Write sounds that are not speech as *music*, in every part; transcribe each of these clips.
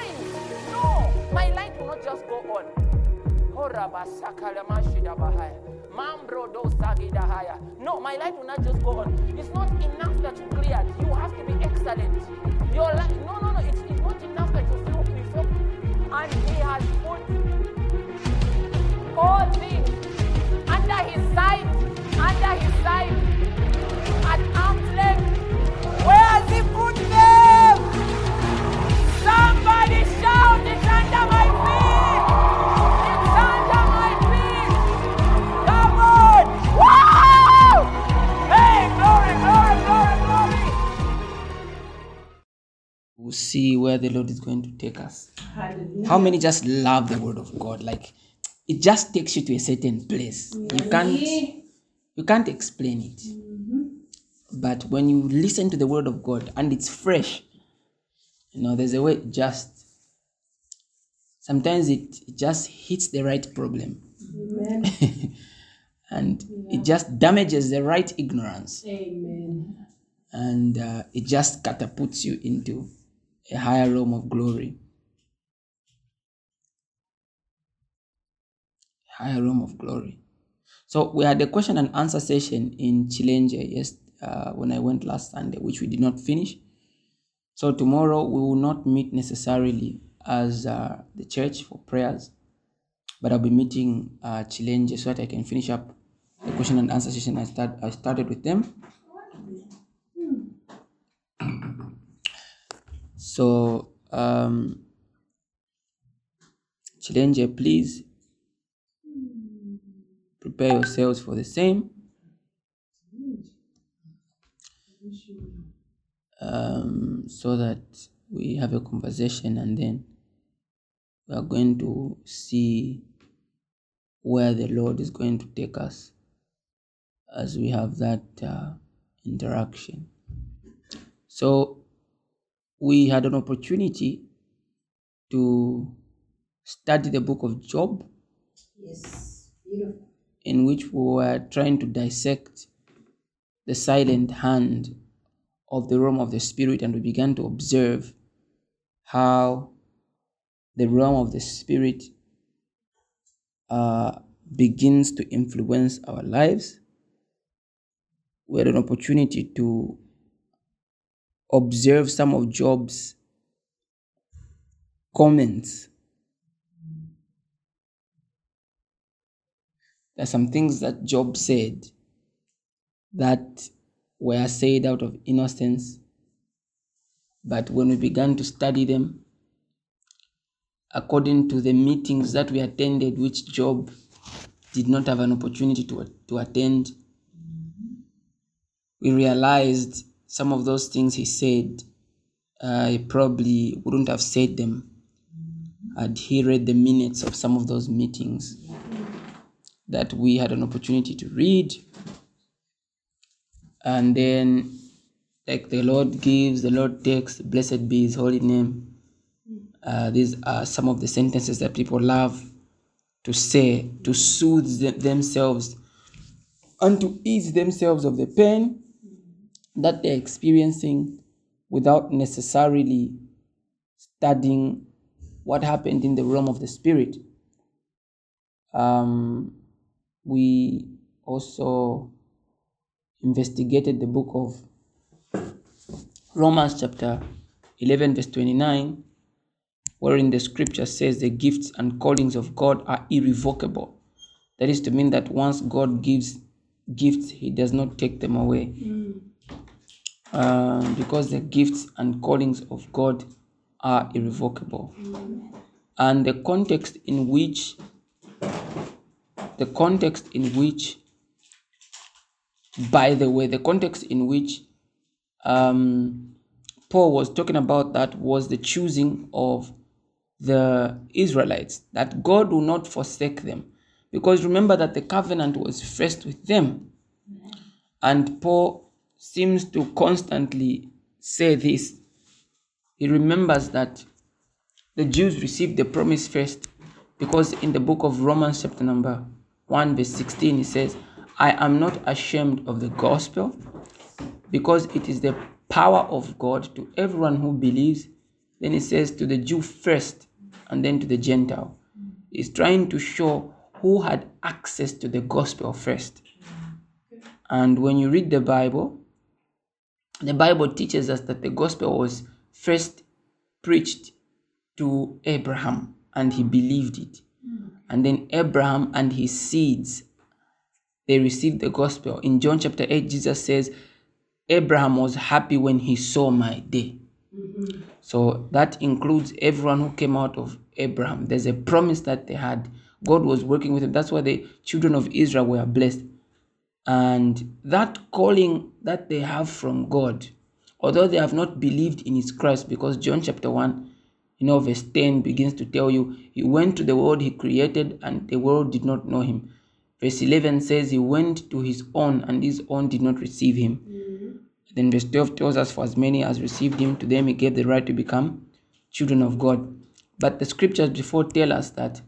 It. No, my light will not just go on. No, my light will not just go on. It's not enough that you cleared. You have to be excellent. Your light, no, no, no. It's, it's not enough that you feel before. And He has put all things under his side, under his side, at arm's length. Where has he put them? Somebody shout, it's under my feet! It's under my feet! Come on! Wow! Hey, glory, glory, glory, glory! We'll see where the Lord is going to take us. How many just love the word of God? Like it just takes you to a certain place. You can't you can't explain it. Mm-hmm. But when you listen to the word of God and it's fresh, you know, there's a way just sometimes it, it just hits the right problem. *laughs* and it just damages the right ignorance. Amen. and uh, it just catapults you into a higher realm of glory. Higher realm of glory. So we had a question and answer session in Chilenje yes, uh, when I went last Sunday, which we did not finish. So tomorrow we will not meet necessarily as uh, the church for prayers, but I'll be meeting uh, Chilenje so that I can finish up the question and answer session I, start, I started with them. So, um, Chilenje, please prepare yourselves for the same. Um, so that we have a conversation and then we are going to see where the Lord is going to take us as we have that uh, interaction. So, we had an opportunity to study the book of Job, Yes. Beautiful. in which we were trying to dissect the silent hand of the realm of the spirit, and we began to observe how the realm of the spirit uh, begins to influence our lives. We had an opportunity to observe some of Job's comments. There are some things that Job said that were said out of innocence, but when we began to study them, according to the meetings that we attended, which Job did not have an opportunity to, to attend, we realized some of those things he said, uh, he probably wouldn't have said them had he read the minutes of some of those meetings that we had an opportunity to read. And then, like the Lord gives, the Lord takes, blessed be his holy name. Uh, these are some of the sentences that people love to say to soothe them- themselves and to ease themselves of the pain that they're experiencing without necessarily studying what happened in the realm of the spirit. Um, we also investigated the book of Romans, chapter 11, verse 29, wherein the scripture says the gifts and callings of God are irrevocable. That is to mean that once God gives gifts, He does not take them away. Um, because the gifts and callings of God are irrevocable. And the context in which the context in which by the way the context in which um, Paul was talking about that was the choosing of the Israelites, that God will not forsake them. Because remember that the covenant was first with them. And Paul seems to constantly say this. He remembers that the Jews received the promise first because in the book of Romans, chapter number 1, verse 16, he says, I am not ashamed of the gospel because it is the power of God to everyone who believes. Then he says, to the Jew first and then to the Gentile. He's trying to show who had access to the gospel first. And when you read the Bible, the Bible teaches us that the gospel was first preached to Abraham and he believed it. And then Abraham and his seeds, they received the gospel. In John chapter 8, Jesus says, Abraham was happy when he saw my day. Mm-hmm. So that includes everyone who came out of Abraham. There's a promise that they had. God was working with them. That's why the children of Israel were blessed. And that calling that they have from God, although they have not believed in his Christ, because John chapter 1, you know, verse 10 begins to tell you, he went to the world he created and the world did not know him. Verse 11 says he went to his own and his own did not receive him. Mm-hmm. Then verse 12 tells us, For as many as received him, to them he gave the right to become children of God. But the scriptures before tell us that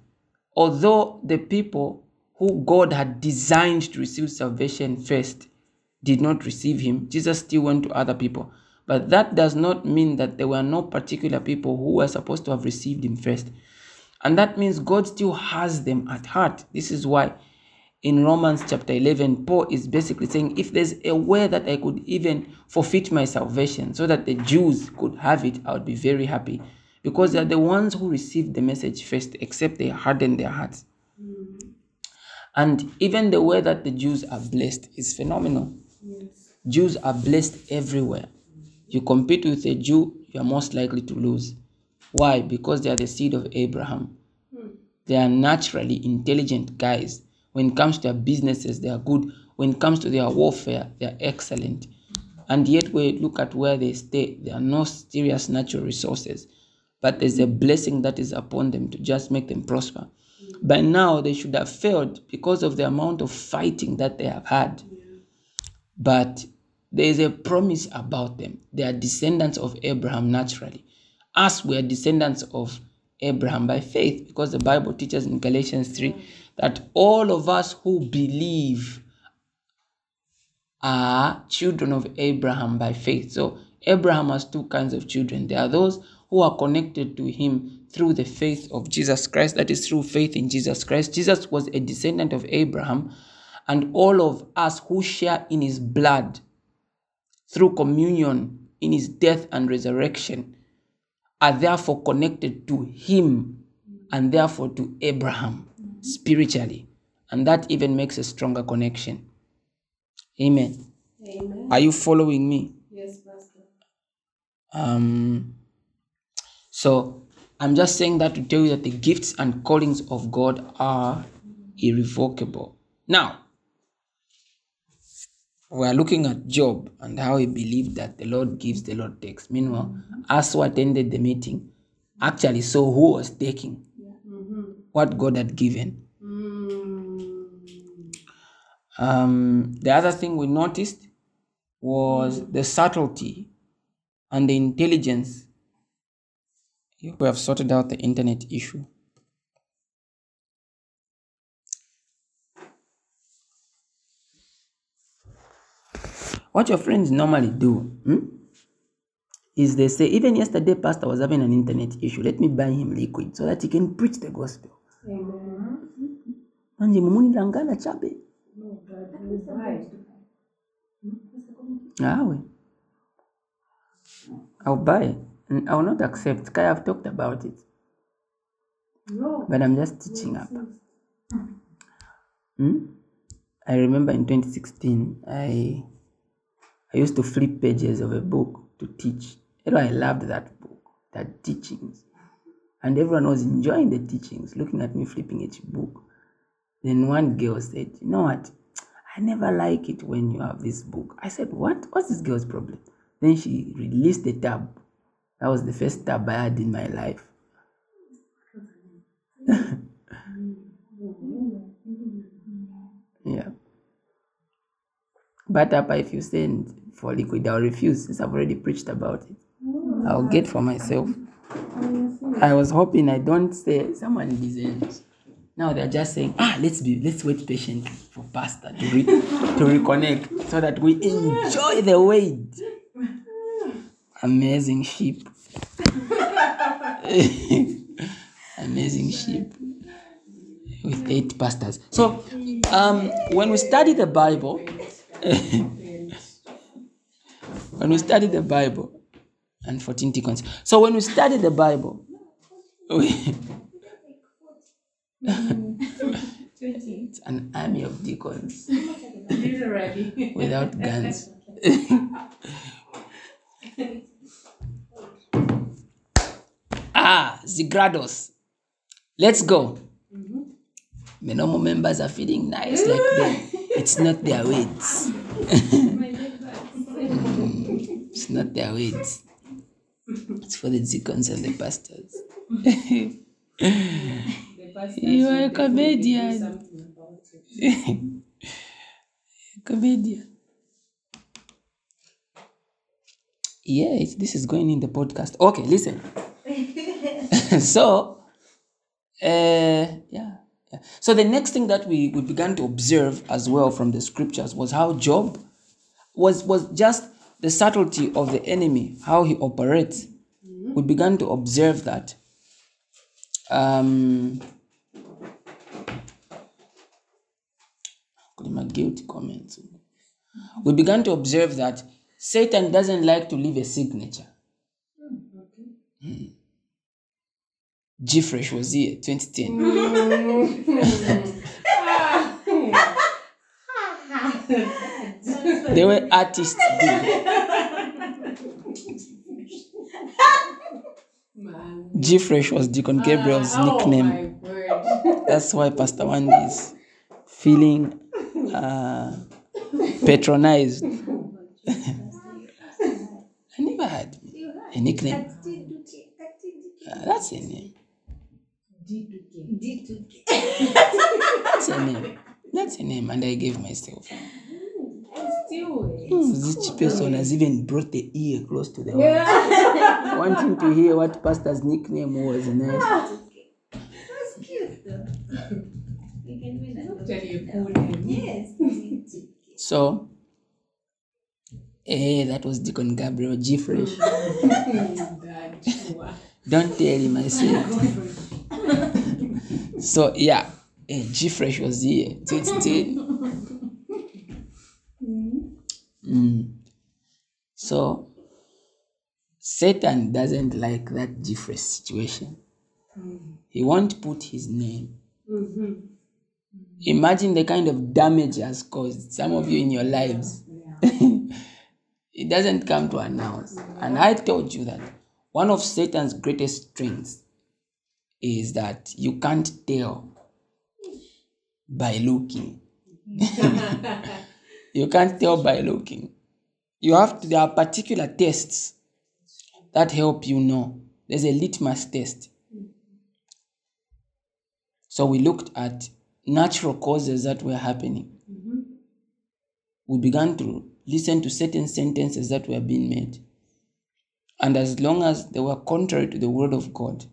although the people who God had designed to receive salvation first did not receive him, Jesus still went to other people. But that does not mean that there were no particular people who were supposed to have received him first. And that means God still has them at heart. This is why in Romans chapter 11, Paul is basically saying, if there's a way that I could even forfeit my salvation so that the Jews could have it, I would be very happy. Because they're the ones who received the message first, except they hardened their hearts. And even the way that the Jews are blessed is phenomenal. Jews are blessed everywhere. You compete with a Jew, you are most likely to lose. Why? Because they are the seed of Abraham. They are naturally intelligent guys. When it comes to their businesses, they are good. When it comes to their warfare, they are excellent. And yet, we look at where they stay, there are no serious natural resources. But there's a blessing that is upon them to just make them prosper. By now, they should have failed because of the amount of fighting that they have had. But there is a promise about them. They are descendants of Abraham naturally. Us, we are descendants of Abraham by faith because the Bible teaches in Galatians 3 that all of us who believe are children of Abraham by faith. So Abraham has two kinds of children. There are those who are connected to him through the faith of Jesus Christ, that is through faith in Jesus Christ. Jesus was a descendant of Abraham, and all of us who share in his blood through communion in his death and resurrection are therefore connected to him and therefore to Abraham spiritually. And that even makes a stronger connection. Amen. Amen. Are you following me? Yes, Pastor. Um, so I'm just saying that to tell you that the gifts and callings of God are irrevocable. Now, we are looking at Job and how he believed that the Lord gives, the Lord takes. Meanwhile, us who attended the meeting actually saw who was taking what God had given. Um, the other thing we noticed was the subtlety and the intelligence. We have sorted out the internet issue. What your friends normally do hmm, is they say, even yesterday, Pastor was having an internet issue. Let me buy him liquid so that he can preach the gospel. Manje mumunilangana chabe. Awe. I'll buy. And I will not accept. Kai, I've talked about it. No. But I'm just teaching up. Hmm? I remember in 2016, I I used to flip pages of a book to teach. You know, I loved that book, that teachings. And everyone was enjoying the teachings, looking at me flipping each book. Then one girl said, You know what? I never like it when you have this book. I said, What? What's this girl's problem? Then she released the tab. That was the first tab I had in my life. *laughs* yeah. But Papa, if you send for liquid, I'll refuse since I've already preached about it. I'll get for myself. I was hoping I don't say someone deserves. Now they're just saying, ah, let's be, let's wait patiently for Pastor to re- to reconnect so that we enjoy the wait. Amazing sheep. *laughs* Amazing sheep with eight pastors. So, um, when we study the Bible, *laughs* when we study the Bible, and 14 deacons. So when we study the Bible, *laughs* we, it's an army of deacons without guns. *laughs* ah, Zigrados. Let's go. The normal members are feeling nice like them. It's not their words. *laughs* Not their words. It's for the deacons and the pastors. *laughs* you are a comedian. *laughs* comedian. Yeah, this is going in the podcast. Okay, listen. *laughs* so, uh, yeah, yeah. So the next thing that we, we began to observe as well from the scriptures was how Job was was just the subtlety of the enemy, how he operates. We began to observe that. Um, my guilty comments. We began to observe that Satan doesn't like to leave a signature. Mm. G-Fresh was here, 2010. *laughs* they were artists. dude. Man. G-Fresh was Deacon Gabriel's Oh nickname. word. *laughs* That's why Pastor Wendy is feeling uh, patronized. *laughs* I never had a nickname. Uh, that's a name. That's a name. That's a name, and I gave myself. Still. Hmm, This person has even brought the ear close to the one, wanting to hear what Pastor's nickname was. You name. Yes. so, hey, that was Deacon Gabriel G Fresh. *laughs* Don't tell him I said. so yeah, hey, G Fresh was here. 2010. *laughs* Mm. So Satan doesn't like that Fresh situation. He won't put his name. Imagine the kind of damage has caused some of you in your lives. *laughs* it doesn't come to announce. And I told you that one of Satan's greatest strengths is that you can't tell by looking. *laughs* you can't tell by looking. You have to, there are particular tests that help you know. There's a litmus test. So we looked at natural causes that were happening. Mm-hmm. We began to listen to certain sentences that were being made. And as long as they were contrary to the word of God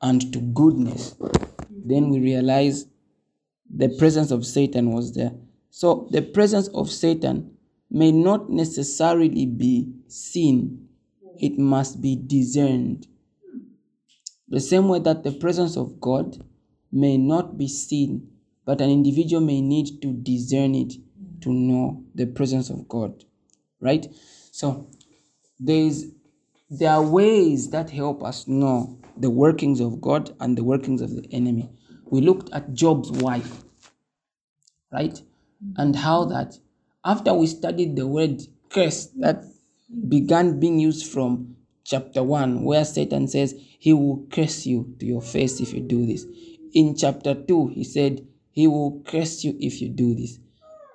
and to goodness, mm-hmm. then we realized the presence of Satan was there. So the presence of Satan may not necessarily be seen, it must be discerned. The same way that the presence of God may not be seen, but an individual may need to discern it to know the presence of God. Right? So there's there are ways that help us know the workings of God and the workings of the enemy. We looked at Job's wife, right? And how that after we studied the word curse that began being used from chapter 1, where Satan says, He will curse you to your face if you do this. In chapter 2, he said, He will curse you if you do this.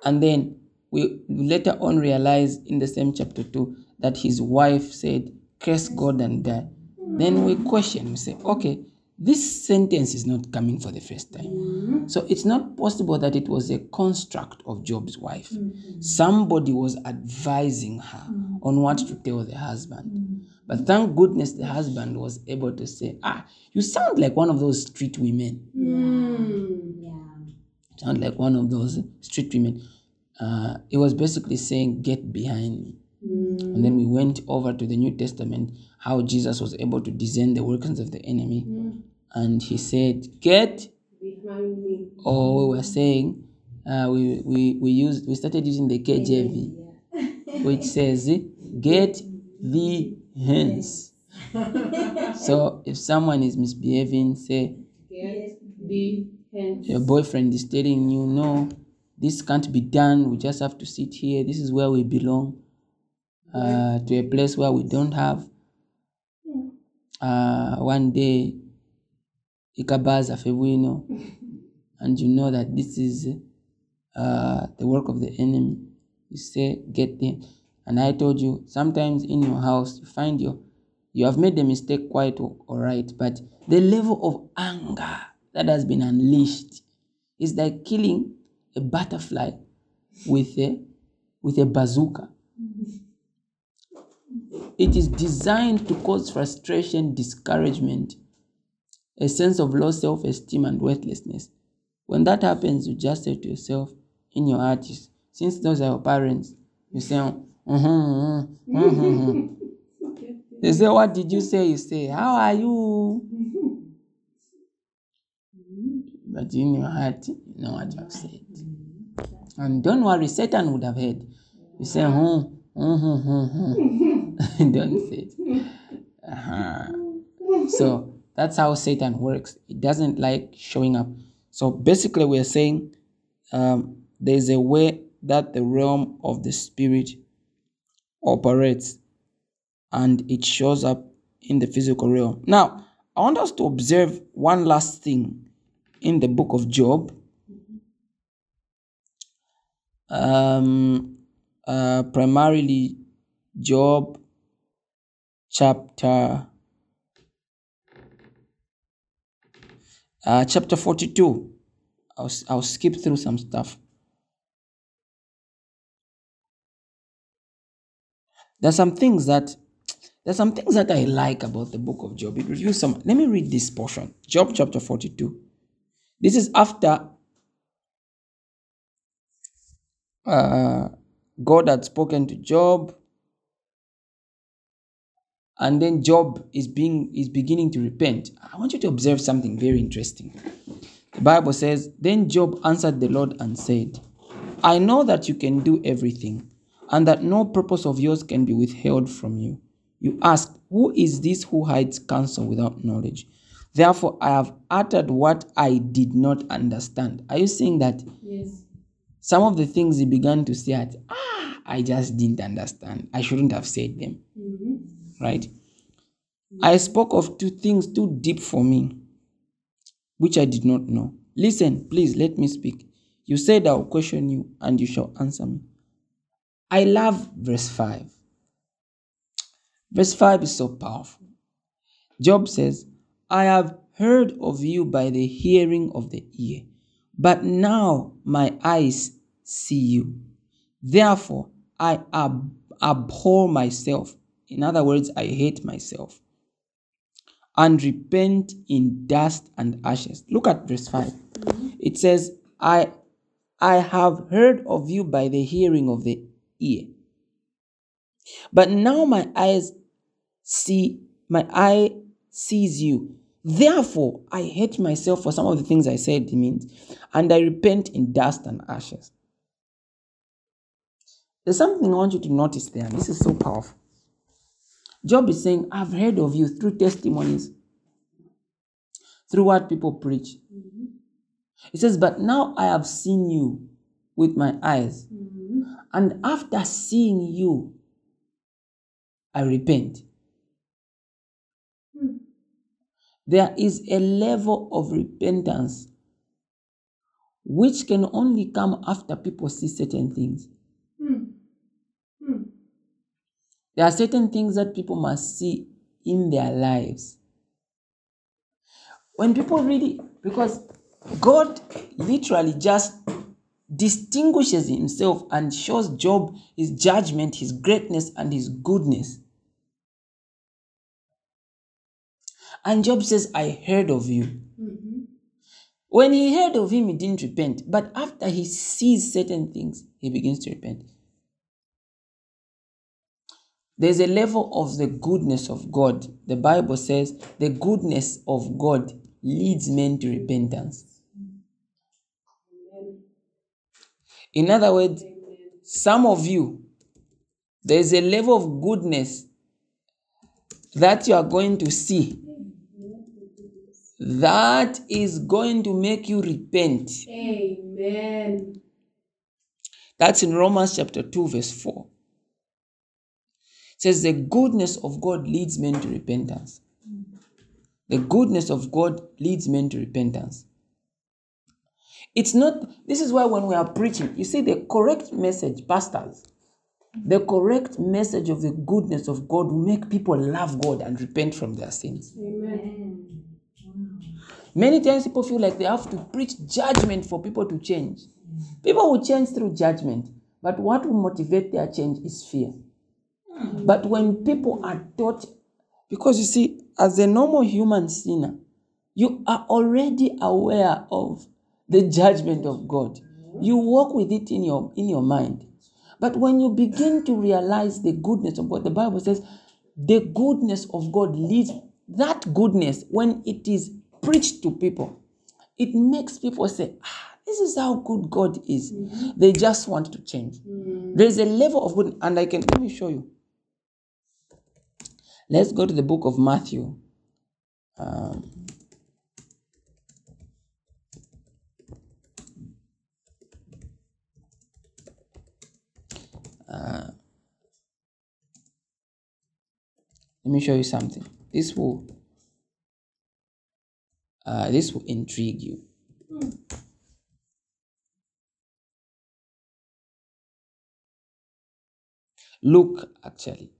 And then we later on realize in the same chapter 2 that his wife said, Curse God and die. Then we question, we say, okay, this sentence is not coming for the first time. Mm-hmm. So it's not possible that it was a construct of Job's wife. Mm-hmm. Somebody was advising her mm-hmm. on what to tell the husband. But thank goodness the husband was able to say, Ah, you sound like one of those street women. Sound like one of those street women. Uh, it was basically saying, Get behind me. And then we went over to the New Testament, how Jesus was able to discern the workings of the enemy. And he said, Get, Behind me. or we were saying, uh, we, we, we used we started using the KJV, which says, Get thee hence. *laughs* so if someone is misbehaving, say, Get hence. your boyfriend is telling you, no, this can't be done. We just have to sit here. This is where we belong. Uh, to a place where we don't have. Uh, one day, ikabaza febuino, and you know that this is uh, the work of the enemy. You say, get there. And I told you, sometimes in your house, you find your you have made the mistake quite all right, but the level of anger that has been unleashed is like killing a butterfly with a with a bazooka. It is designed to cause frustration, discouragement, a sense of low self esteem, and worthlessness. When that happens, you just say to yourself in your heart, since those are your parents, you say, mm-hmm, mm-hmm, mm-hmm. *laughs* They say, What did you say? You say, How are you? But in your heart, you know what you have said. And don't worry, Satan would have heard. You say, hmm, hmm, hmm, hmm. *laughs* *laughs* don't say. Uh-huh. So that's how Satan works. It doesn't like showing up. So basically, we're saying um, there's a way that the realm of the spirit operates and it shows up in the physical realm. Now, I want us to observe one last thing in the book of Job. Um, uh, primarily, Job chapter uh, chapter 42. I'll, I'll skip through some stuff. There's some things that there's some things that I like about the book of Job. It reviews some. Let me read this portion. Job chapter 42. This is after uh, God had spoken to Job, and then Job is being is beginning to repent. I want you to observe something very interesting. The Bible says, Then Job answered the Lord and said, I know that you can do everything, and that no purpose of yours can be withheld from you. You ask, Who is this who hides counsel without knowledge? Therefore, I have uttered what I did not understand. Are you seeing that? Yes. Some of the things he began to say, at, ah, I just didn't understand. I shouldn't have said them. Right? Mm. I spoke of two things too deep for me, which I did not know. Listen, please let me speak. You said I'll question you and you shall answer me. I love verse 5. Verse 5 is so powerful. Job says, I have heard of you by the hearing of the ear, but now my eyes see you. Therefore, I ab- abhor myself. In other words, I hate myself and repent in dust and ashes. Look at verse 5. It says, I I have heard of you by the hearing of the ear. But now my eyes see my eye sees you. Therefore, I hate myself for some of the things I said it means, and I repent in dust and ashes. There's something I want you to notice there. This is so powerful. Job is saying, I've heard of you through testimonies, through what people preach. Mm-hmm. He says, But now I have seen you with my eyes. Mm-hmm. And after seeing you, I repent. Hmm. There is a level of repentance which can only come after people see certain things. There are certain things that people must see in their lives. When people really, because God literally just distinguishes himself and shows Job his judgment, his greatness, and his goodness. And Job says, I heard of you. Mm-hmm. When he heard of him, he didn't repent. But after he sees certain things, he begins to repent. There's a level of the goodness of God. The Bible says the goodness of God leads men to repentance. In other words, some of you, there's a level of goodness that you are going to see that is going to make you repent. Amen. That's in Romans chapter 2, verse 4. Says, The goodness of God leads men to repentance. The goodness of God leads men to repentance. It's not, this is why when we are preaching, you see the correct message, pastors, the correct message of the goodness of God will make people love God and repent from their sins. Amen. Many times people feel like they have to preach judgment for people to change. People will change through judgment, but what will motivate their change is fear. But when people are taught, because you see, as a normal human sinner, you are already aware of the judgment of God. You walk with it in your in your mind. But when you begin to realize the goodness of God, the Bible says the goodness of God leads that goodness when it is preached to people, it makes people say, ah, this is how good God is. They just want to change. There's a level of good, and I can let me show you. Let's go to the book of Matthew. Um, uh, let me show you something. This will uh, this will intrigue you. Luke, actually,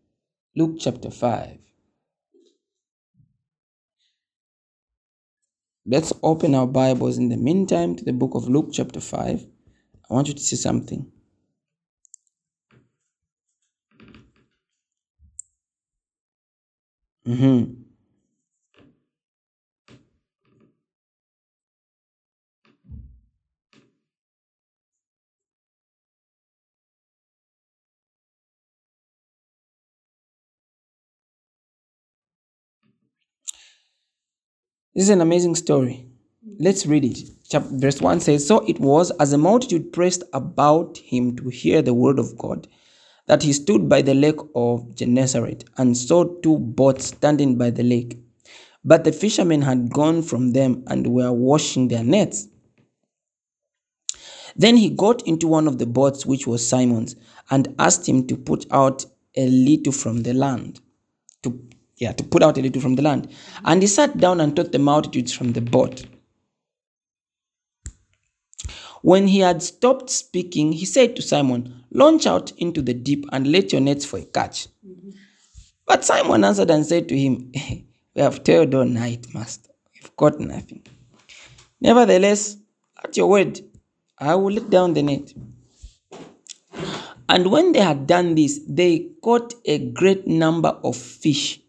Luke chapter 5. Let's open our Bibles in the meantime to the book of Luke, chapter 5. I want you to see something. Mhm. This is an amazing story. Let's read it. Chap- Verse 1 says So it was as a multitude pressed about him to hear the word of God that he stood by the lake of Gennesaret and saw two boats standing by the lake. But the fishermen had gone from them and were washing their nets. Then he got into one of the boats, which was Simon's, and asked him to put out a little from the land. Yeah, to put out a little from the land. Mm-hmm. And he sat down and taught the multitudes from the boat. When he had stopped speaking, he said to Simon, Launch out into the deep and let your nets for a catch. Mm-hmm. But Simon answered and said to him, We have toiled all night, master. We've got nothing. Nevertheless, at your word, I will let down the net. And when they had done this, they caught a great number of fish.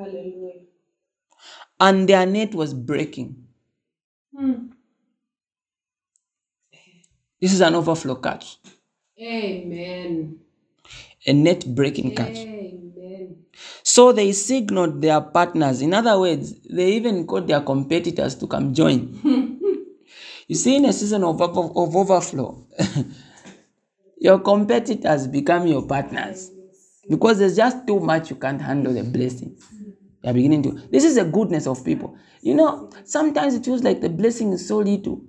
Hallelujah. and their net was breaking. Hmm. This is an overflow catch, Amen. a net breaking catch. Amen. So they signaled their partners. In other words, they even called their competitors to come join. *laughs* you see, in a season of, of, of overflow, *laughs* your competitors become your partners because there's just too much you can't handle the You're beginning to. This is the goodness of people. You know, sometimes it feels like the blessing is so little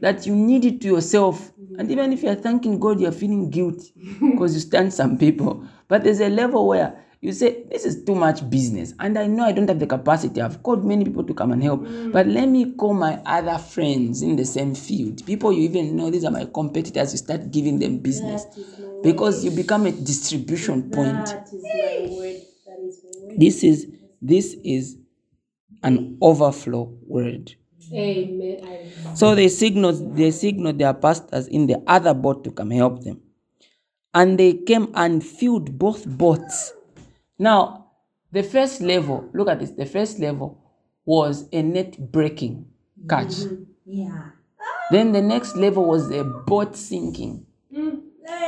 that you need it to yourself. And even if you're thanking God, you're feeling guilty *laughs* because you stand some people. But there's a level where you say this is too much business and i know i don't have the capacity i've called many people to come and help Mm. but let me call my other friends in the same field people you even know these are my competitors you start giving them business That is my because you become a distribution point That is my word. That is my word. this is this is an overflow word Amen. So they signaled they signaled their pastors in the other boat to come help them. And they came and filled both boats. Now the first level look at this the first level was a net breaking catch. Mm-hmm. Yeah. then the next level was a boat sinking. Mm.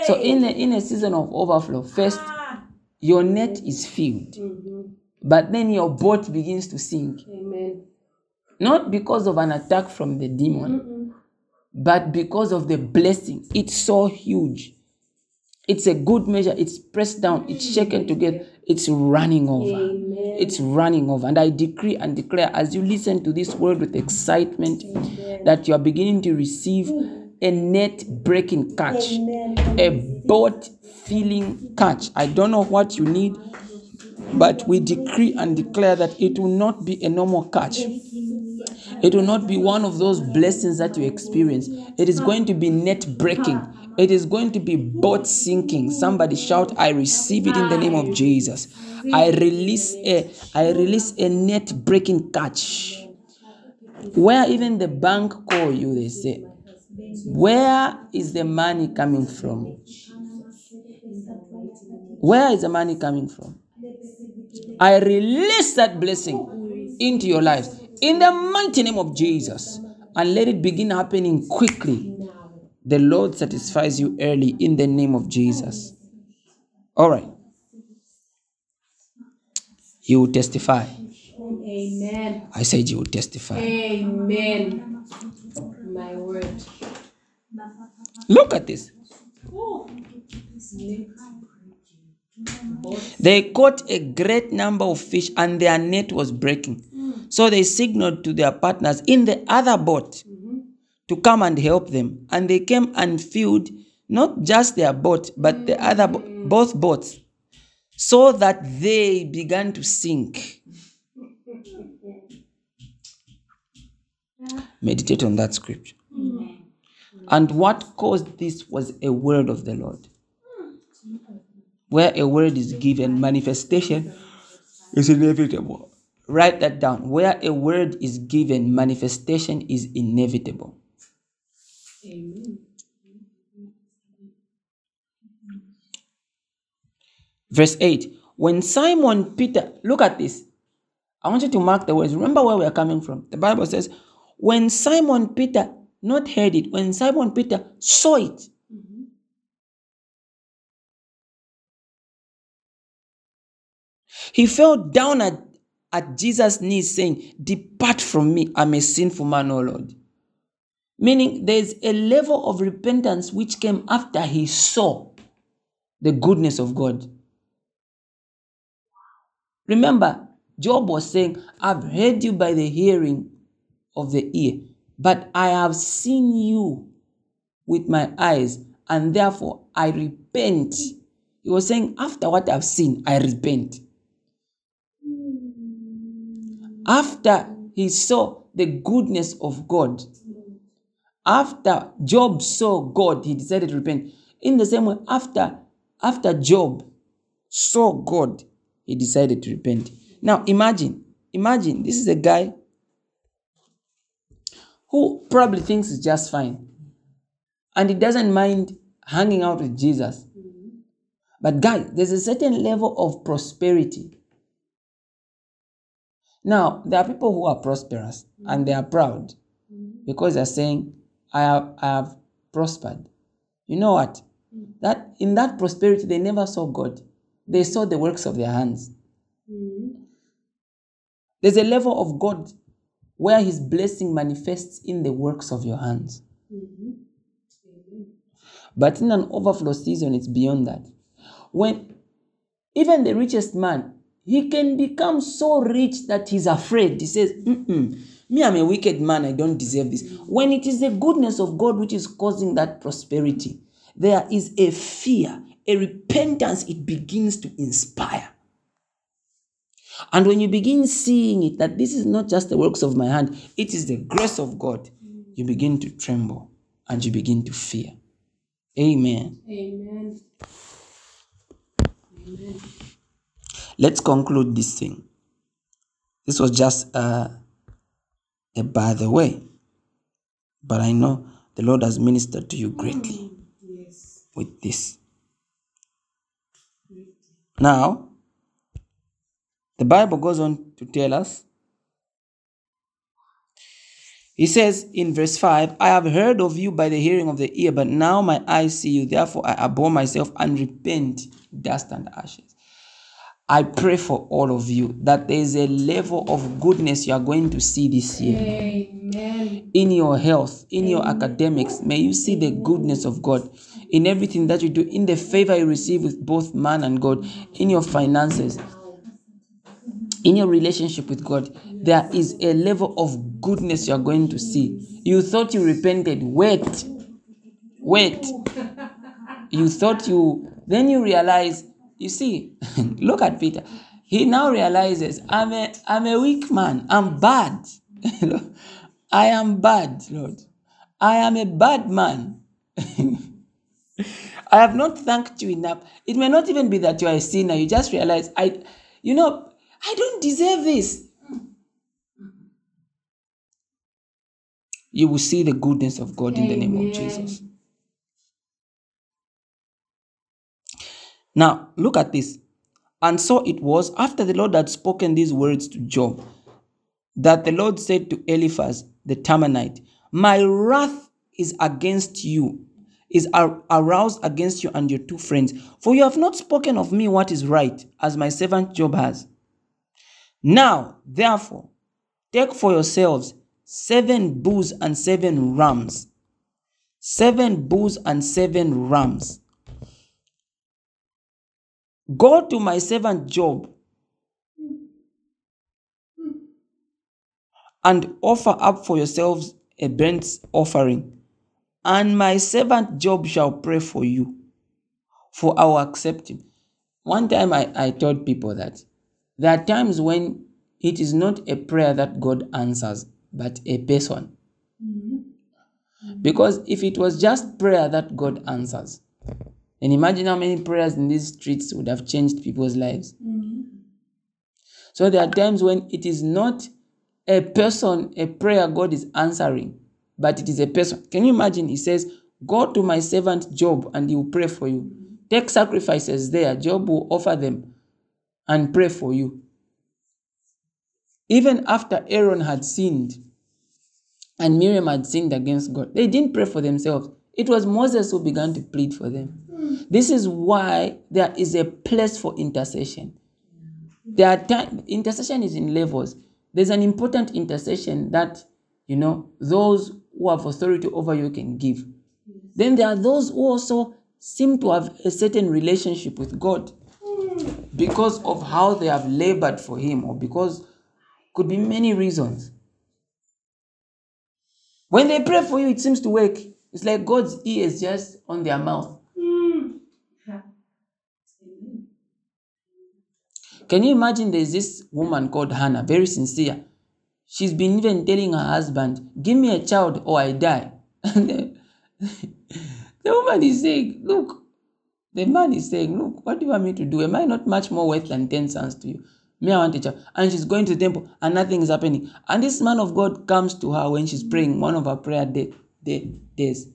So in a, in a season of overflow first ah. your net is filled mm-hmm. But then your boat begins to sink Amen. not because of an attack from the demon, but because of the blessing. It's so huge. It's a good measure. It's pressed down. It's shaken together. It's running over. Amen. It's running over. And I decree and declare as you listen to this word with excitement that you are beginning to receive mm. a net breaking catch, a boat filling catch. I don't know what you need, but we decree and declare that it will not be a normal catch. It will not be one of those blessings that you experience. It is going to be net breaking. It is going to be boat sinking. Somebody shout, I receive it in the name of Jesus. I release a I release a net breaking catch. Where even the bank call you, they say, Where is the money coming from? Where is the money coming from? I release that blessing into your lives in the mighty name of Jesus and let it begin happening quickly. The Lord satisfies you early in the name of Jesus. All right. You will testify. Amen. I said you will testify. Amen. My word. Look at this. They caught a great number of fish and their net was breaking. So they signaled to their partners in the other boat to come and help them. And they came and filled not just their boat, but the other bo- both boats, so that they began to sink. Meditate on that scripture. And what caused this was a word of the Lord. Where a word is given, manifestation is inevitable. Write that down. Where a word is given, manifestation is inevitable. Amen. Verse 8 When Simon Peter, look at this. I want you to mark the words. Remember where we are coming from. The Bible says, When Simon Peter not heard it, when Simon Peter saw it, he fell down at, at Jesus' knees, saying, Depart from me, I'm a sinful man, O Lord. Meaning there's a level of repentance which came after he saw the goodness of God. Remember, Job was saying, I've heard you by the hearing of the ear, but I have seen you with my eyes, and therefore I repent. He was saying, After what I've seen, I repent. After he saw the goodness of God, after Job saw God, he decided to repent. In the same way, after after Job saw God, he decided to repent. Now imagine, imagine this is a guy who probably thinks it's just fine. And he doesn't mind hanging out with Jesus. Mm-hmm. But guys, there's a certain level of prosperity. Now, there are people who are prosperous and they are proud because they're saying, I have, I have prospered. You know what? That in that prosperity, they never saw God. They saw the works of their hands. There's a level of God where his blessing manifests in the works of your hands. But in an overflow season, it's beyond that. When even the richest man, he can become so rich that he's afraid. He says, Mm-mm, Me, I'm a wicked man, I don't deserve this. When it is the goodness of God which is causing that prosperity, there is a fear, a repentance it begins to inspire. And when you begin seeing it, that this is not just the works of my hand, it is the grace of God, you begin to tremble and you begin to fear. Amen. Amen. Let's conclude this thing. This was just uh, a by the way, but I know the Lord has ministered to you greatly Yes. with this. Now, the Bible goes on to tell us. He says in verse 5 I have heard of you by the hearing of the ear, but now my eyes see you. Therefore, I abhor myself and repent, dust and ashes. I pray for all of you that there is a level of goodness you are going to see this year Amen. in your health, in your academics. May you see the goodness of God in everything that you do, in the favor you receive with both man and God, in your finances, in your relationship with God. There is a level of goodness you are going to see. You thought you repented. Wait. Wait. You thought you, then you realize, you see, *laughs* look at Peter. He now realizes, I'm a, I'm a weak man. I'm bad. *laughs* I am bad, Lord. I am a bad man. *laughs* I have not thanked you enough. It may not even be that you are a sinner. You just realize, I, you know, I don't deserve this. You will see the goodness of God in the name of Jesus. Now, look at this. And so it was after the Lord had spoken these words to Job that the Lord said to Eliphaz the Temanite, My wrath is against you, is ar- aroused against you and your two friends, for you have not spoken of me what is right, as my servant Job has. Now, therefore, take for yourselves seven bulls and seven rams, seven bulls and seven rams. Go to my servant Job and offer up for yourselves a burnt offering, and my servant Job shall pray for you, for I will accept him. One time I, I told people that there are times when it is not a prayer that God answers, but a person. Mm-hmm. Because if it was just prayer that God answers, then imagine how many prayers in these streets would have changed people's lives. Mm-hmm. So there are times when it is not a person, a prayer God is answering, but it is a person. Can you imagine? He says, Go to my servant Job and he will pray for you. Take sacrifices there. Job will offer them and pray for you. Even after Aaron had sinned and Miriam had sinned against God, they didn't pray for themselves. It was Moses who began to plead for them. This is why there is a place for intercession. There are time, intercession is in levels. There's an important intercession that you know those who have authority over you can give. Then there are those who also seem to have a certain relationship with God because of how they have labored for Him, or because could be many reasons. When they pray for you, it seems to work. It's like God's ear is just on their mouth. Can you imagine there's this woman called Hannah, very sincere. She's been even telling her husband, Give me a child or I die. The, *laughs* the woman is saying, Look, the man is saying, Look, what do you want me to do? Am I not much more worth than 10 sons to you? Me, I want a child. And she's going to the temple and nothing is happening. And this man of God comes to her when she's praying, one of her prayer day, day, days.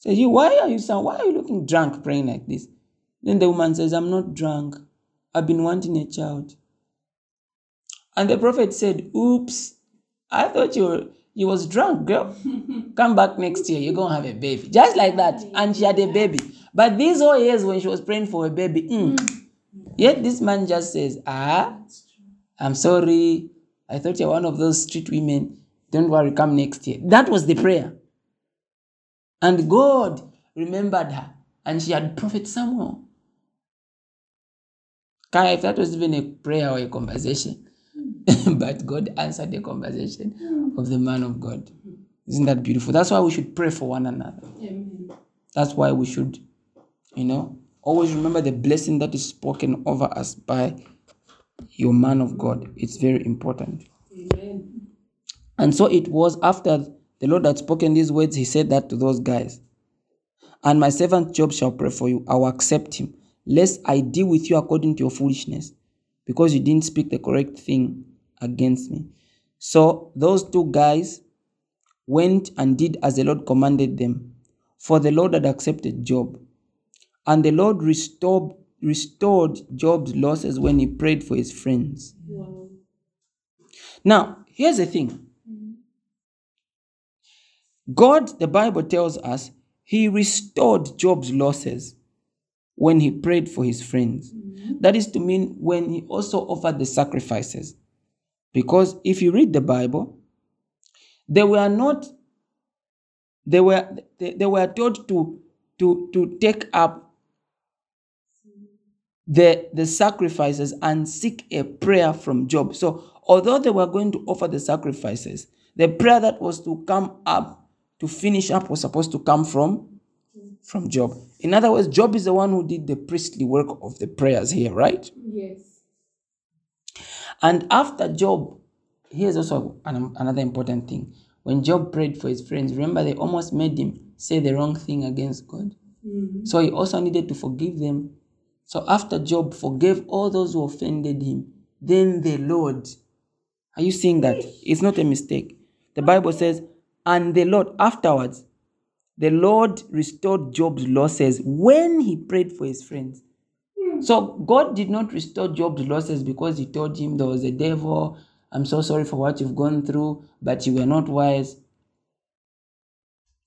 Says, You, why are you sound, why are you looking drunk praying like this? Then the woman says, I'm not drunk. I've been wanting a child. And the prophet said, Oops, I thought you were you was drunk, girl. *laughs* Come back next year, you're gonna have a baby. Just like that. And she had a baby. But these whole years when she was praying for a baby, mm, yet this man just says, Ah, I'm sorry. I thought you're one of those street women. Don't worry, come next year. That was the prayer. And God remembered her. And she had prophet Samuel. If that was even a prayer or a conversation. Hmm. *laughs* but God answered the conversation of the man of God. Isn't that beautiful? That's why we should pray for one another. Amen. That's why we should, you know, always remember the blessing that is spoken over us by You're man of God. It's very important. Amen. And so it was after the Lord had spoken these words, he said that to those guys. And my servant Job shall pray for you. I will accept him, lest I deal with you according to your foolishness, because you didn't speak the correct thing against me. So those two guys went and did as the Lord commanded them, for the Lord had accepted Job. And the Lord restored, restored Job's losses when he prayed for his friends. Wow. Now, here's the thing God, the Bible tells us, he restored Job's losses when he prayed for his friends. Mm-hmm. That is to mean when he also offered the sacrifices. Because if you read the Bible, they were not, they were they, they were told to to to take up the the sacrifices and seek a prayer from Job. So although they were going to offer the sacrifices, the prayer that was to come up to finish up was supposed to come from from Job. In other words, Job is the one who did the priestly work of the prayers here, right? Yes. And after Job, here's also an, another important thing. When Job prayed for his friends, remember they almost made him say the wrong thing against God. Mm-hmm. So he also needed to forgive them. So after Job forgave all those who offended him, then the Lord, are you seeing that? It's not a mistake. The Bible says, and the Lord afterwards, the Lord restored Job's losses when he prayed for his friends. Hmm. So God did not restore Job's losses because he told him there was a devil. I'm so sorry for what you've gone through, but you were not wise.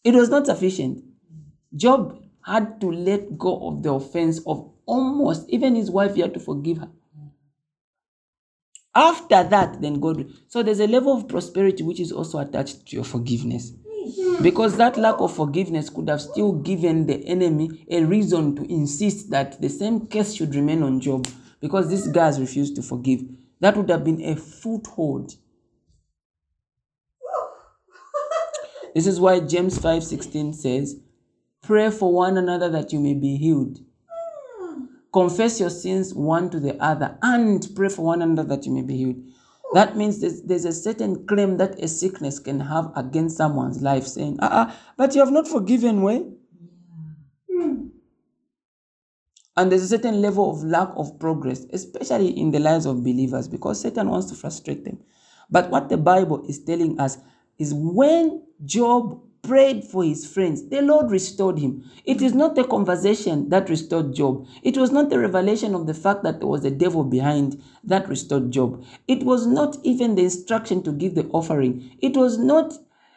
It was not sufficient. Job had to let go of the offense of almost, even his wife, he had to forgive her. After that, then God. So there's a level of prosperity which is also attached to your forgiveness. Because that lack of forgiveness could have still given the enemy a reason to insist that the same case should remain on Job because these guys refused to forgive. That would have been a foothold. This is why James 5:16 says, "Pray for one another that you may be healed." Confess your sins one to the other and pray for one another that you may be healed. That means there's, there's a certain claim that a sickness can have against someone's life, saying, ah, ah, but you have not forgiven, way. And there's a certain level of lack of progress, especially in the lives of believers, because Satan wants to frustrate them. But what the Bible is telling us is when Job prayed for his friends, the Lord restored him. It is not the conversation that restored Job. It was not the revelation of the fact that there was a devil behind that restored Job. It was not even the instruction to give the offering. It was not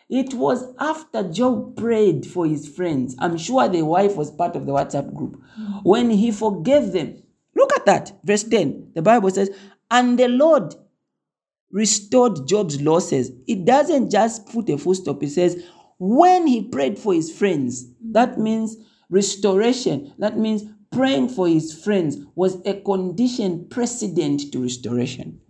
it was after Job prayed for his friends. I'm sure the wife was part of the WhatsApp group. When he forgave them, look at that, verse 10. The Bible says, And the Lord restored Job's losses. It doesn't just put a full stop. It says, when he prayed for his friends, mm-hmm. that means restoration. That means praying for his friends was a condition precedent to restoration.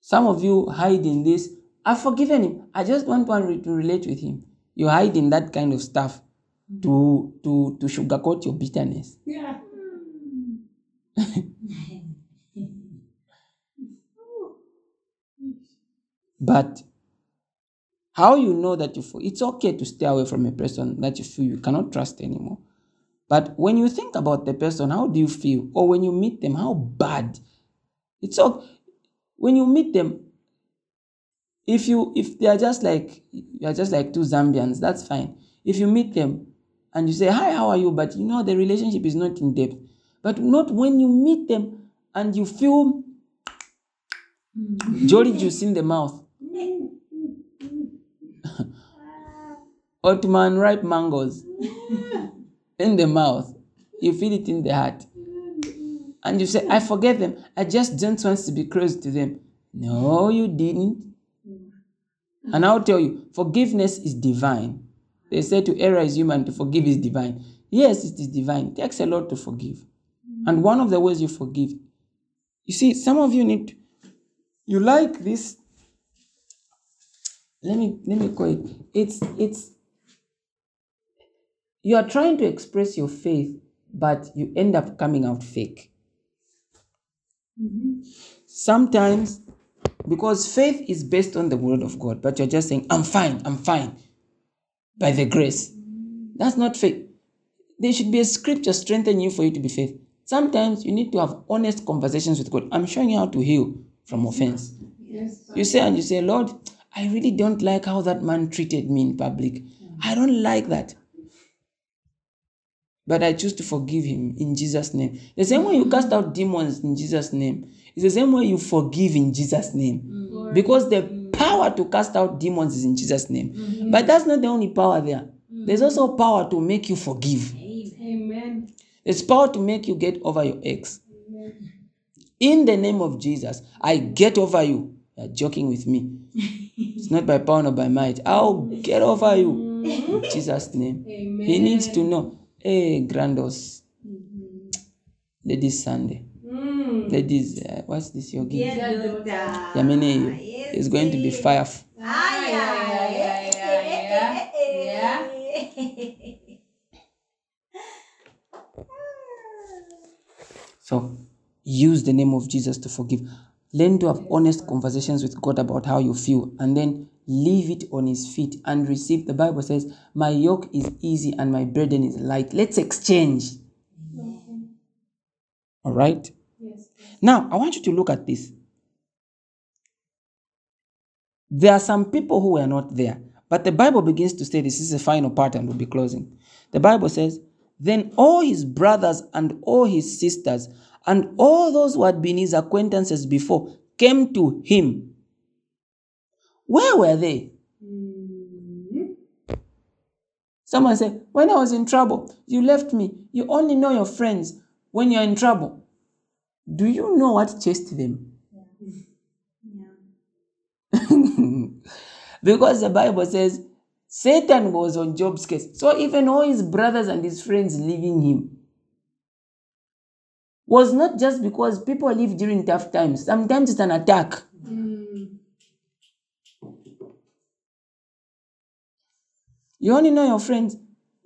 Some of you hide in this. I've forgiven him. I just want to relate with him. You hide in that kind of stuff mm-hmm. to to to sugarcoat your bitterness. Yeah. But how you know that you for it's okay to stay away from a person that you feel you cannot trust anymore. But when you think about the person, how do you feel? Or when you meet them, how bad? It's okay. When you meet them, if you if they are just like you are just like two Zambians, that's fine. If you meet them and you say, Hi, how are you? But you know the relationship is not in depth. But not when you meet them and you feel jolly juice in the mouth. *laughs* Ottoman ripe mangoes in the mouth. You feel it in the heart. And you say, I forget them. I just don't want to be close to them. No, you didn't. And I'll tell you, forgiveness is divine. They say to err is human, to forgive is divine. Yes, it is divine. It takes a lot to forgive. And one of the ways you forgive, you see, some of you need, you like this. Let me let me call it. It's it's you are trying to express your faith, but you end up coming out fake. Sometimes, because faith is based on the word of God, but you're just saying, I'm fine, I'm fine, by the grace. That's not faith. There should be a scripture strengthening you for you to be faith. Sometimes you need to have honest conversations with God. I'm showing you how to heal from offense. Yes. You say and you say, Lord, I really don't like how that man treated me in public. I don't like that. But I choose to forgive him in Jesus' name. The same way you cast out demons in Jesus' name, it's the same way you forgive in Jesus' name. Because the power to cast out demons is in Jesus' name. But that's not the only power there. There's also power to make you forgive. Amen. There's power to make you get over your ex. In the name of Jesus, I get over you. You're joking with me. It's not by power nor by might. I'll get over you. In Jesus' name. He needs to know. Hey, Grandos. Ladies Sunday. Mm. Ladies, uh, what's this your gift? Yeah, doctor. yes. It's going to be fire. Ah, yeah, yeah, yeah, yeah, yeah. ay. So use the name of Jesus to forgive. Learn to have honest conversations with God about how you feel and then leave it on his feet and receive. The Bible says, My yoke is easy and my burden is light. Let's exchange. All right? Yes. Now, I want you to look at this. There are some people who were not there, but the Bible begins to say this is the final part and we'll be closing. The Bible says, Then all his brothers and all his sisters and all those who had been his acquaintances before came to him. Where were they? Mm-hmm. Someone said, When I was in trouble, you left me. You only know your friends when you're in trouble. Do you know what chased them? *laughs* *laughs* because the Bible says Satan was on Job's case. So even all his brothers and his friends leaving him was not just because people live during tough times. Sometimes it's an attack. Hmm. You only know your friends.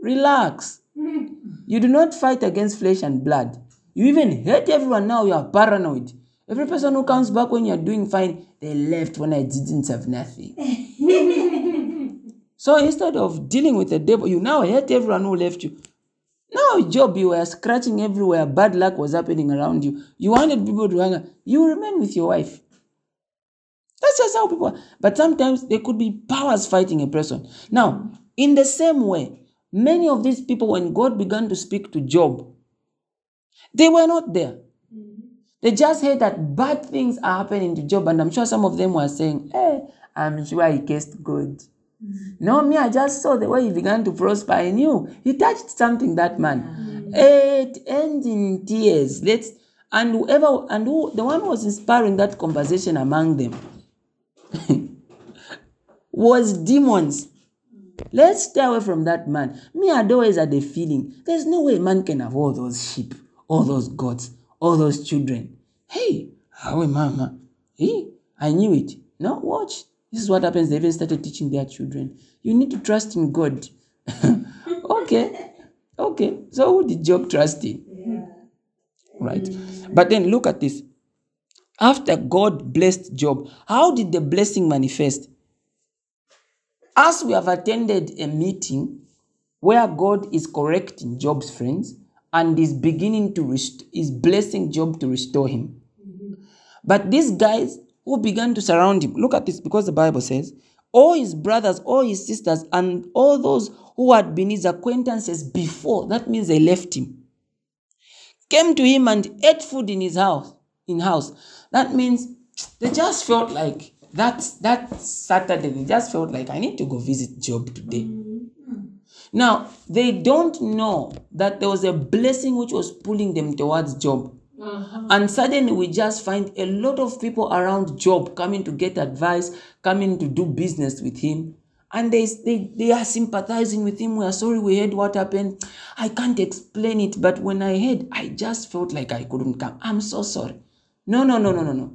Relax. You do not fight against flesh and blood. You even hate everyone now, you are paranoid. Every person who comes back when you're doing fine, they left when I didn't have nothing. *laughs* so instead of dealing with the devil, you now hate everyone who left you. Now, Job, you were scratching everywhere, bad luck was happening around you. You wanted people to hang out. You remain with your wife. That's just how people are. But sometimes there could be powers fighting a person. Now, in the same way, many of these people, when God began to speak to Job, they were not there. They just heard that bad things are happening to Job, and I'm sure some of them were saying, Hey, I'm sure he cursed God. Mm-hmm. No, me, I just saw the way he began to prosper. I knew he touched something, that man. Mm-hmm. It ends in tears. Let's and whoever and who the one who was inspiring that conversation among them *laughs* was demons. Let's stay away from that man. Me, I'd always had a feeling there's no way man can have all those sheep, all those goats, all those children. Hey, how mama? Hey, I knew it. No, watch. This is what happens. They even started teaching their children. You need to trust in God. *laughs* okay. Okay. So who did Job trust in? Right. But then look at this. After God blessed Job, how did the blessing manifest? As we have attended a meeting where God is correcting Job's friends and is beginning to rest- is blessing Job to restore him. Mm-hmm. But these guys who began to surround him, look at this because the Bible says, all his brothers, all his sisters, and all those who had been his acquaintances before, that means they left him, came to him and ate food in his house. In house, that means they just felt like that that Saturday. They just felt like I need to go visit Job today. Now they don't know that there was a blessing which was pulling them towards Job. Uh-huh. And suddenly we just find a lot of people around Job coming to get advice, coming to do business with him. And they, they, they are sympathizing with him. We are sorry we heard what happened. I can't explain it, but when I heard, I just felt like I couldn't come. I'm so sorry. No, no, no, no, no, no.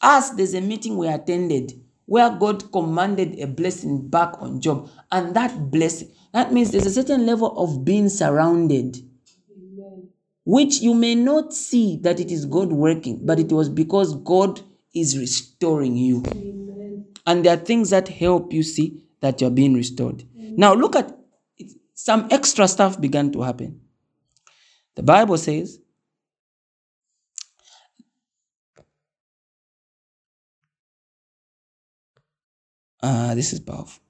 Us, there's a meeting we attended where God commanded a blessing back on Job. And that blessing, that means there's a certain level of being surrounded, which you may not see that it is God working, but it was because God is restoring you. And there are things that help you see that you're being restored. Now, look at it. Some extra stuff began to happen. The Bible says, Ah, this is powerful.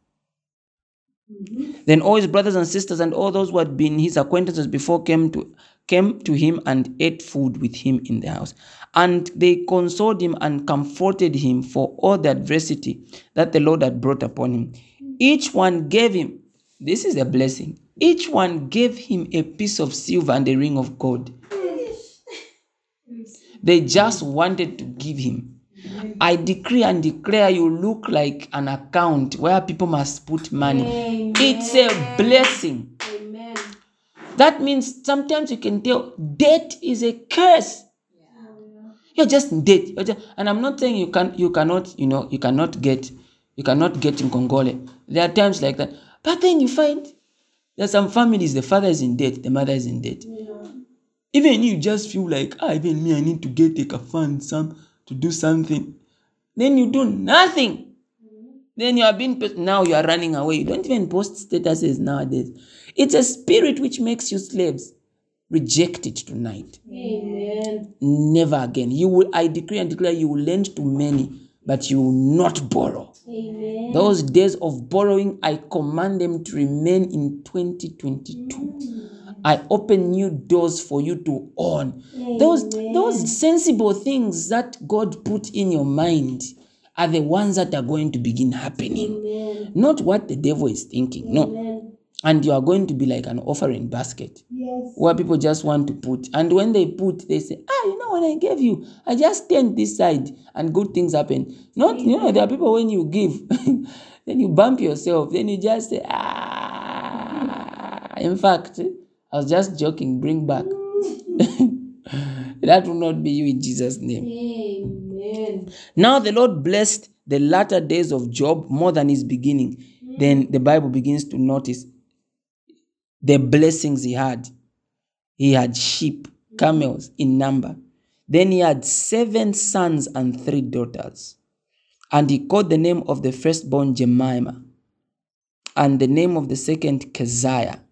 Then all his brothers and sisters and all those who had been his acquaintances before came to came to him and ate food with him in the house. And they consoled him and comforted him for all the adversity that the Lord had brought upon him. Each one gave him, this is a blessing. Each one gave him a piece of silver and a ring of gold. They just wanted to give him. I decree and declare you look like an account where people must put money. It's a blessing. That means sometimes you can tell debt is a curse. You're just in debt. You're just, and I'm not saying you can you cannot, you know, you cannot get you cannot get in Congole. There are times like that. But then you find there's some families, the father is in debt, the mother is in debt. Yeah. Even you just feel like, ah, even me, I need to get a kafan, some to do something. Then you do nothing. Then you are being put- now you are running away. You don't even post statuses nowadays. It's a spirit which makes you slaves. Reject it tonight. Amen. Never again. You will I decree and declare you will lend to many, but you will not borrow. Amen. Those days of borrowing, I command them to remain in 2022. I open new doors for you to own. Those, those sensible things that God put in your mind are the ones that are going to begin happening. Not what the devil is thinking. No. And you are going to be like an offering basket where people just want to put. And when they put, they say, ah, you know what I gave you? I just stand this side and good things happen. Not, you know, there are people when you give, *laughs* then you bump yourself, then you just say, ah. In fact, I was just joking, bring back. *laughs* that will not be you in Jesus' name. Amen. Now the Lord blessed the latter days of Job more than his beginning. Hmm. Then the Bible begins to notice the blessings he had. He had sheep, hmm. camels in number. Then he had seven sons and three daughters. And he called the name of the firstborn Jemima, and the name of the second Keziah,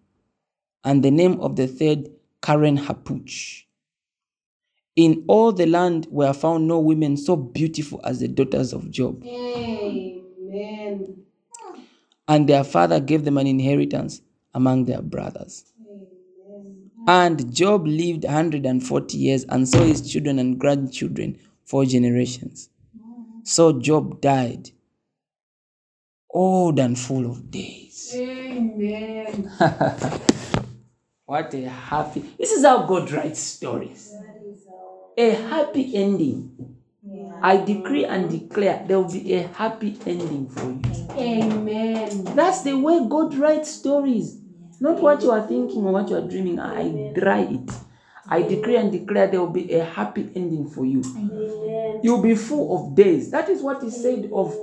and the name of the third Keren-Happuch. In all the land were found no women so beautiful as the daughters of Job. Amen. And their father gave them an inheritance among their brothers. And Job lived 140 years and saw his children and grandchildren four generations. So Job died old and full of days. Amen. *laughs* What a happy. This is how God writes stories. A happy ending. I decree and declare there will be a happy ending for you. Amen. That's the way God writes stories. Not what you are thinking or what you are dreaming. I dry it. I decree and declare there will be a happy ending for you. Amen. You'll be full of days. That is what is said of.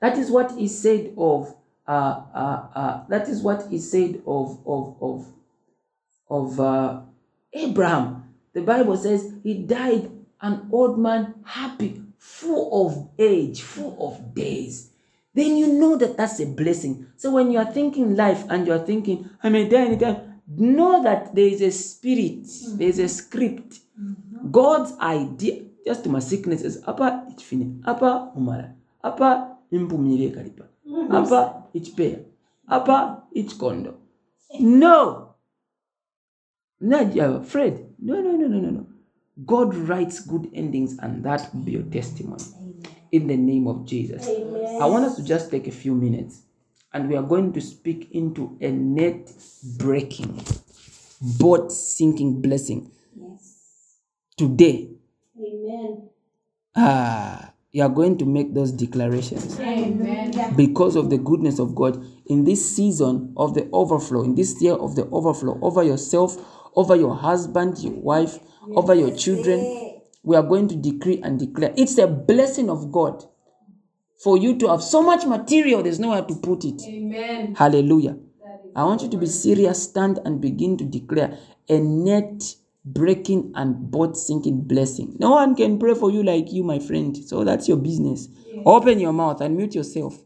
That is what is said of. Uh, uh, uh, that is what is said of of of of uh, Abraham. The Bible says he died an old man, happy, full of age, full of days. Then you know that that's a blessing. So when you are thinking life and you are thinking, I may die anytime, know that there is a spirit, mm. there is a script. Mm-hmm. God's idea, just to my sickness is apa ichfine, apa umara, apa impumile kalipa, mm. apa ichpea, apa ichkondo. No, not you're afraid. No, no, no, no, no, no. God writes good endings, and that will be your testimony. In the name of Jesus. Amen. I want us to just take a few minutes and we are going to speak into a net breaking, boat sinking blessing. Yes. Today, Amen. ah, you are going to make those declarations Amen. because of the goodness of God in this season of the overflow, in this year of the overflow, over yourself, over your husband, your wife, over your children. We are going to decree and declare it's a blessing of God for you to have so much material, there's nowhere to put it. Amen. Hallelujah. I want you to be serious, stand and begin to declare a net breaking and boat sinking blessing. No one can pray for you like you, my friend. So that's your business. Open your mouth and mute yourself.